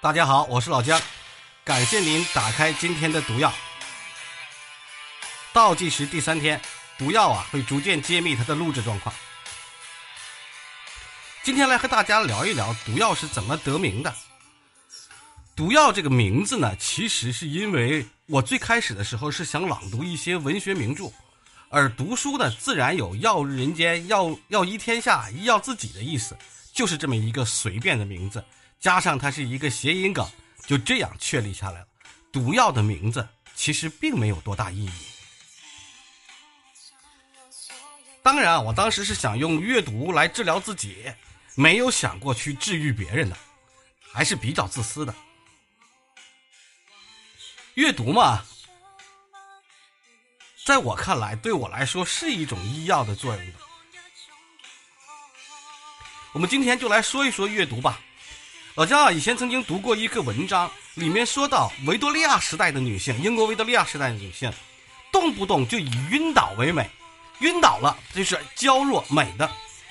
大家好，我是老姜，感谢您打开今天的毒药。倒计时第三天，毒药啊会逐渐揭秘它的录制状况。今天来和大家聊一聊毒药是怎么得名的。毒药这个名字呢，其实是因为我最开始的时候是想朗读一些文学名著，而读书呢，自然有药日人间、药药医天下、医药自己的意思，就是这么一个随便的名字。加上它是一个谐音梗，就这样确立下来了。毒药的名字其实并没有多大意义。当然啊，我当时是想用阅读来治疗自己，没有想过去治愈别人的，还是比较自私的。阅读嘛，在我看来，对我来说是一种医药的作用。我们今天就来说一说阅读吧。老姜啊，以前曾经读过一个文章，里面说到维多利亚时代的女性，英国维多利亚时代的女性，动不动就以晕倒为美，晕倒了就是娇弱美的。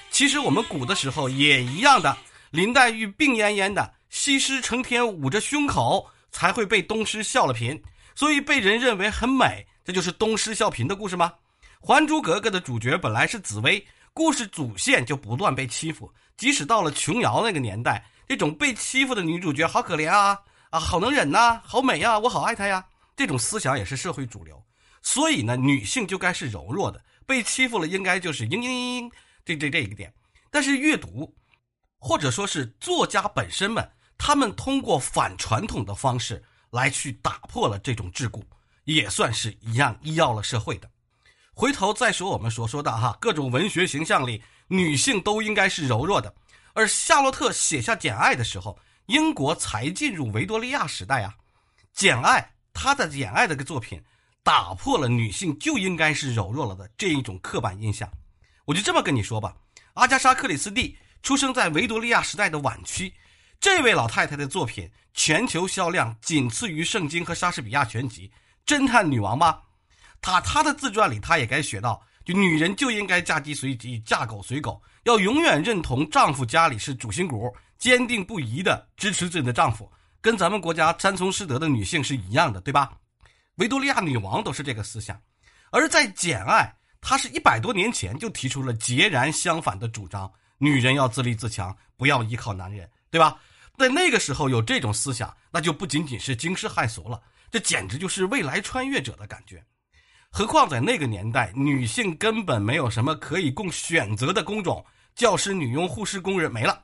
其实我们古的时候也一样的，林黛玉病恹恹的，西施成天捂着胸口，才会被东施效了颦，所以被人认为很美。这就是东施效颦的故事吗？《还珠格格》的主角本来是紫薇，故事主线就不断被欺负，即使到了琼瑶那个年代。这种被欺负的女主角好可怜啊啊，好能忍呐，好美呀，我好爱她呀。这种思想也是社会主流，所以呢，女性就该是柔弱的，被欺负了应该就是嘤嘤嘤嘤，这这这一个点。但是阅读，或者说是作家本身们，他们通过反传统的方式来去打破了这种桎梏，也算是一样医药了社会的。回头再说我们所说的哈，各种文学形象里，女性都应该是柔弱的。而夏洛特写下《简爱》的时候，英国才进入维多利亚时代啊。《简爱》他的《简爱》这个作品，打破了女性就应该是柔弱了的这一种刻板印象。我就这么跟你说吧，阿加莎·克里斯蒂出生在维多利亚时代的晚期，这位老太太的作品全球销量仅次于《圣经》和莎士比亚全集。侦探女王吧，她她的自传里，她也该学到。就女人就应该嫁鸡随鸡，嫁狗随狗，要永远认同丈夫家里是主心骨，坚定不移的支持自己的丈夫，跟咱们国家三从四德的女性是一样的，对吧？维多利亚女王都是这个思想，而在《简爱》，她是一百多年前就提出了截然相反的主张：女人要自立自强，不要依靠男人，对吧？在那个时候有这种思想，那就不仅仅是惊世骇俗了，这简直就是未来穿越者的感觉。何况在那个年代，女性根本没有什么可以供选择的工种，教师、女佣、护士、工人没了，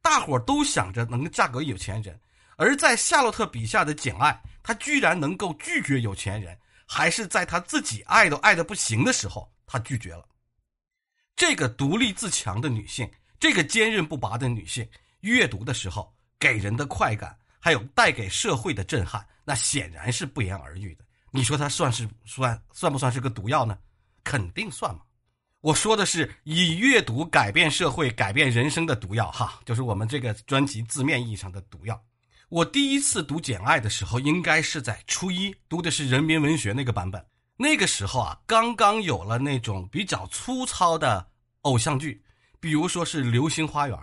大伙儿都想着能嫁给有钱人。而在夏洛特笔下的简爱，她居然能够拒绝有钱人，还是在她自己爱都爱的不行的时候，她拒绝了。这个独立自强的女性，这个坚韧不拔的女性，阅读的时候给人的快感，还有带给社会的震撼，那显然是不言而喻的。你说它算是算算不算是个毒药呢？肯定算嘛！我说的是以阅读改变社会、改变人生的毒药，哈，就是我们这个专辑字面意义上的毒药。我第一次读《简爱》的时候，应该是在初一，读的是人民文学那个版本。那个时候啊，刚刚有了那种比较粗糙的偶像剧，比如说是《流星花园》。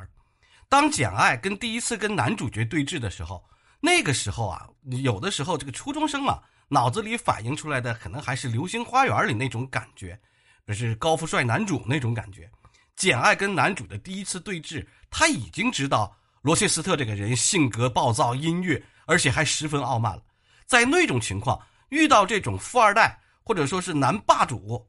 当简爱跟第一次跟男主角对峙的时候，那个时候啊，有的时候这个初中生嘛。脑子里反映出来的可能还是《流星花园》里那种感觉，就是高富帅男主那种感觉。简爱跟男主的第一次对峙，他已经知道罗切斯特这个人性格暴躁、阴郁，而且还十分傲慢了。在那种情况，遇到这种富二代或者说是男霸主，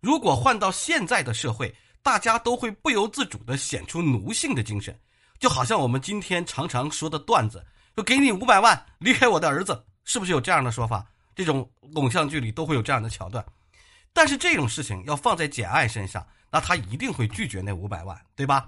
如果换到现在的社会，大家都会不由自主地显出奴性的精神，就好像我们今天常常说的段子：“就给你五百万，离开我的儿子。”是不是有这样的说法？这种偶像剧里都会有这样的桥段，但是这种事情要放在简爱身上，那他一定会拒绝那五百万，对吧？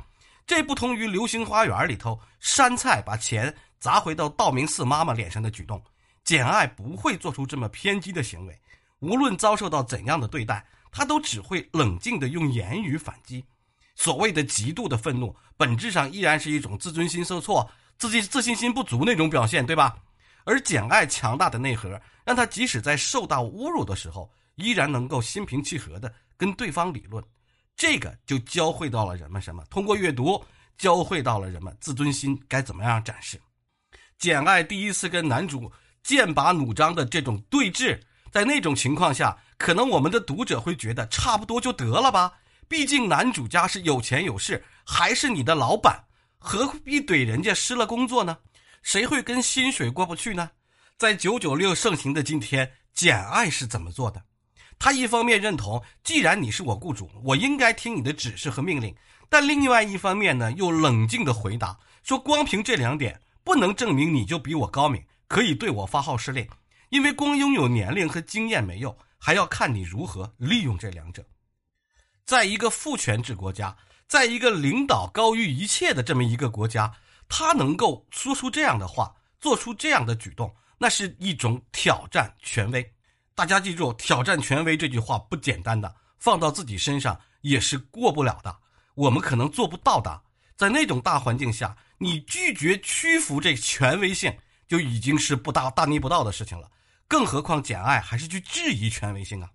这不同于《流星花园》里头山菜把钱砸回到道明寺妈妈脸上的举动，简爱不会做出这么偏激的行为。无论遭受到怎样的对待，他都只会冷静地用言语反击。所谓的极度的愤怒，本质上依然是一种自尊心受挫、自己自信心不足那种表现，对吧？而简爱强大的内核，让他即使在受到侮辱的时候，依然能够心平气和的跟对方理论。这个就教会到了人们什么？通过阅读，教会到了人们自尊心该怎么样展示。简爱第一次跟男主剑拔弩张的这种对峙，在那种情况下，可能我们的读者会觉得差不多就得了吧。毕竟男主家是有钱有势，还是你的老板，何必怼人家失了工作呢？谁会跟薪水过不去呢？在九九六盛行的今天，简爱是怎么做的？他一方面认同，既然你是我雇主，我应该听你的指示和命令；但另外一方面呢，又冷静地回答说，光凭这两点不能证明你就比我高明，可以对我发号施令。因为光拥有年龄和经验没用，还要看你如何利用这两者。在一个父权制国家，在一个领导高于一切的这么一个国家，他能够说出这样的话，做出这样的举动，那是一种挑战权威。大家记住，挑战权威这句话不简单的，放到自己身上也是过不了的。我们可能做不到的。在那种大环境下，你拒绝屈服这权威性，就已经是不大大逆不道的事情了。更何况简爱还是去质疑权威性啊！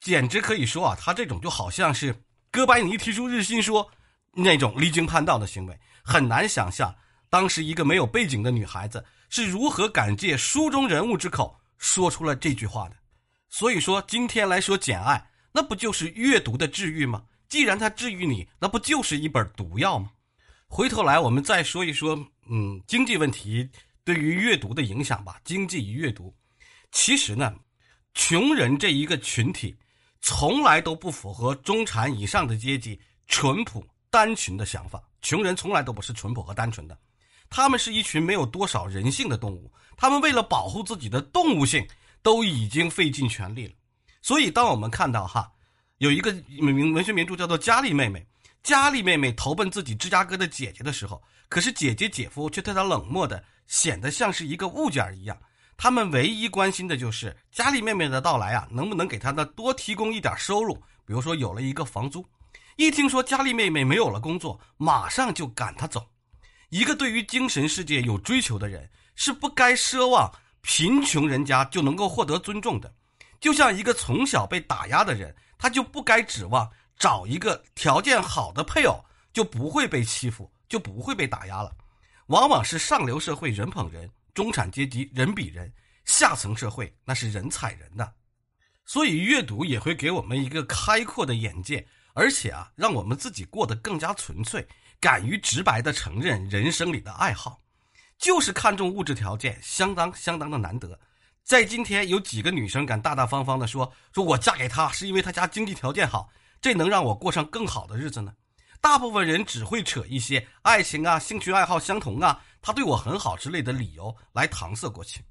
简直可以说啊，他这种就好像是哥白尼提出日心说那种离经叛道的行为，很难想象当时一个没有背景的女孩子是如何敢借书中人物之口说出了这句话的。所以说，今天来说《简爱》，那不就是阅读的治愈吗？既然它治愈你，那不就是一本毒药吗？回头来，我们再说一说，嗯，经济问题对于阅读的影响吧。经济与阅读，其实呢，穷人这一个群体。从来都不符合中产以上的阶级淳朴单纯的想法。穷人从来都不是淳朴和单纯的，他们是一群没有多少人性的动物。他们为了保护自己的动物性，都已经费尽全力了。所以，当我们看到哈，有一个名文学名著叫做《佳丽妹妹》，佳丽妹妹投奔自己芝加哥的姐姐的时候，可是姐姐姐夫却对她冷漠的，显得像是一个物件一样。他们唯一关心的就是佳丽妹妹的到来啊，能不能给他的多提供一点收入？比如说有了一个房租。一听说佳丽妹妹没有了工作，马上就赶她走。一个对于精神世界有追求的人，是不该奢望贫穷人家就能够获得尊重的。就像一个从小被打压的人，他就不该指望找一个条件好的配偶就不会被欺负，就不会被打压了。往往是上流社会人捧人。中产阶级人比人，下层社会那是人踩人的，所以阅读也会给我们一个开阔的眼界，而且啊，让我们自己过得更加纯粹，敢于直白的承认人生里的爱好，就是看重物质条件，相当相当的难得。在今天，有几个女生敢大大方方的说，说我嫁给他是因为他家经济条件好，这能让我过上更好的日子呢？大部分人只会扯一些爱情啊、兴趣爱好相同啊、他对我很好之类的理由来搪塞过去，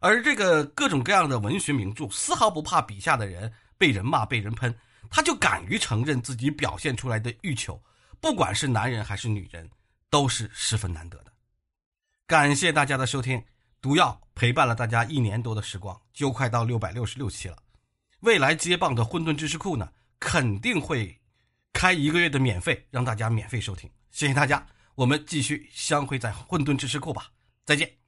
而这个各种各样的文学名著丝毫不怕笔下的人被人骂、被人喷，他就敢于承认自己表现出来的欲求，不管是男人还是女人，都是十分难得的。感谢大家的收听，毒药陪伴了大家一年多的时光，就快到六百六十六期了。未来接棒的混沌知识库呢，肯定会。开一个月的免费，让大家免费收听，谢谢大家，我们继续相会在混沌知识库吧，再见。